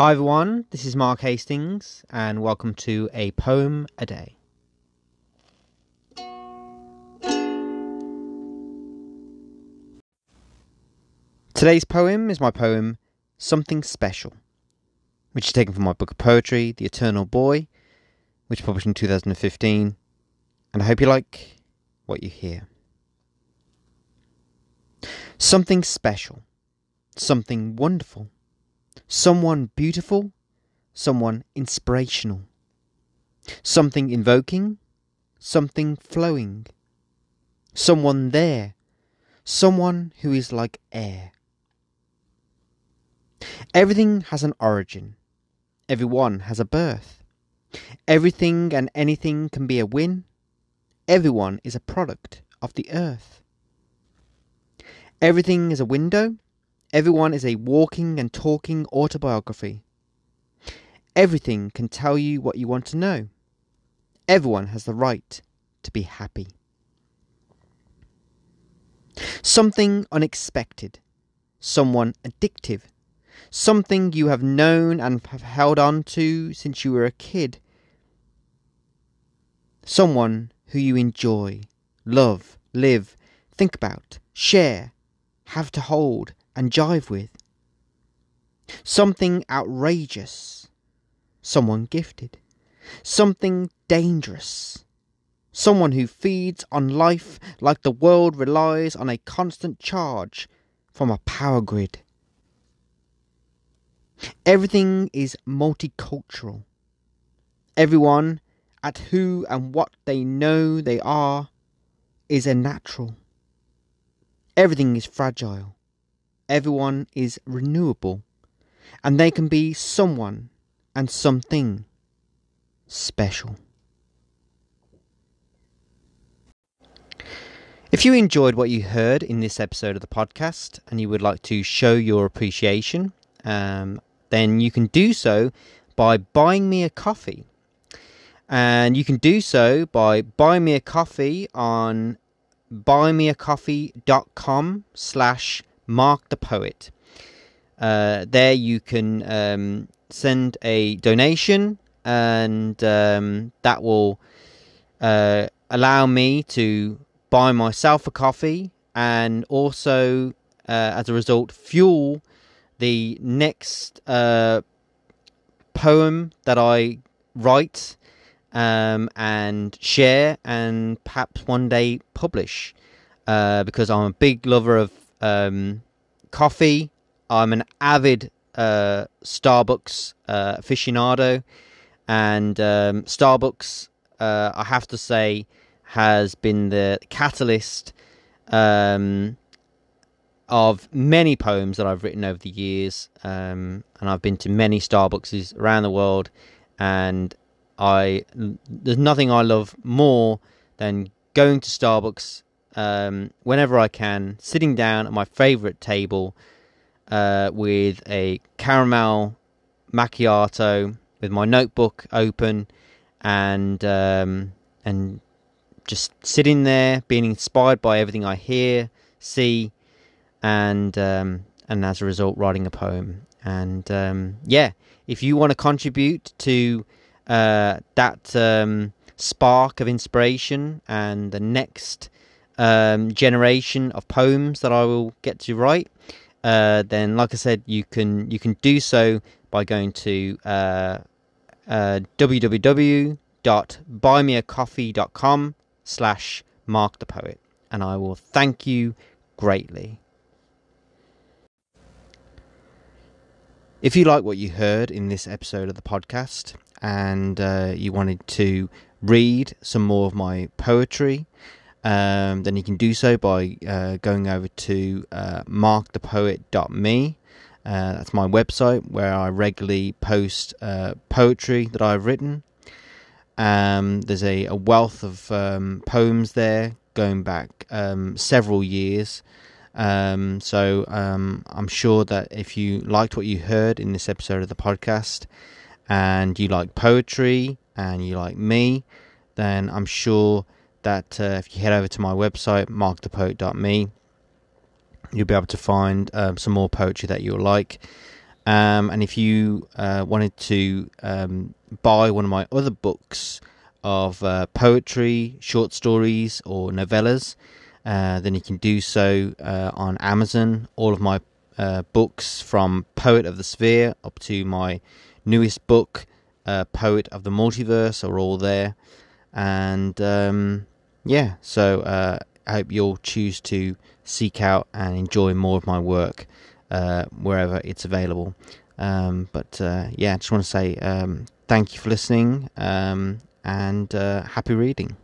Hi everyone, this is Mark Hastings, and welcome to A Poem a Day. Today's poem is my poem Something Special, which is taken from my book of poetry, The Eternal Boy, which was published in 2015, and I hope you like what you hear. Something special, something wonderful someone beautiful, someone inspirational, something invoking, something flowing, someone there, someone who is like air. Everything has an origin, everyone has a birth. Everything and anything can be a win. Everyone is a product of the earth. Everything is a window, Everyone is a walking and talking autobiography. Everything can tell you what you want to know. Everyone has the right to be happy. Something unexpected, someone addictive, something you have known and have held on to since you were a kid, someone who you enjoy, love, live, think about, share, have to hold, and jive with. Something outrageous, someone gifted, something dangerous, someone who feeds on life like the world relies on a constant charge from a power grid. Everything is multicultural. Everyone, at who and what they know they are, is a natural. Everything is fragile everyone is renewable, and they can be someone and something special. If you enjoyed what you heard in this episode of the podcast and you would like to show your appreciation, um, then you can do so by buying me a coffee. And you can do so by buying me a coffee on buymeacoffee.com slash Mark the Poet. Uh, there you can um, send a donation, and um, that will uh, allow me to buy myself a coffee and also, uh, as a result, fuel the next uh, poem that I write um, and share and perhaps one day publish. Uh, because I'm a big lover of um, coffee. I'm an avid uh, Starbucks uh, aficionado, and um, Starbucks, uh, I have to say, has been the catalyst um, of many poems that I've written over the years. Um, and I've been to many Starbucks around the world, and I there's nothing I love more than going to Starbucks um, whenever I can, sitting down at my favorite table uh, with a caramel macchiato, with my notebook open, and um, and just sitting there, being inspired by everything I hear, see, and um, and as a result, writing a poem. And um, yeah, if you want to contribute to uh, that um, spark of inspiration and the next um, generation of poems that I will get to write, uh, then like I said, you can you can do so by going to uh, uh, www.buymeacoffee.com slash mark the poet and I will thank you greatly. If you like what you heard in this episode of the podcast and uh, you wanted to read some more of my poetry, um, then you can do so by uh, going over to uh, markthepoet.me. Uh, that's my website where I regularly post uh, poetry that I've written. Um, there's a, a, wealth of um, poems there going back um, several years. Um, so um, I'm sure that if you liked what you heard in this episode of the podcast and you like poetry and you like me, then I'm sure that uh, if you head over to my website, markthepoet.me, you'll be able to find um, some more poetry that you'll like. Um, and if you uh, wanted to um, buy one of my other books of uh, poetry, short stories, or novellas, uh, then you can do so uh, on Amazon. All of my uh, books from Poet of the Sphere up to my newest book, Poet of the Multiverse, are all there. And um, yeah, so uh, I hope you'll choose to seek out and enjoy more of my work uh, wherever it's available. Um, but yeah, I just want to say um, thank you for listening um, and happy reading.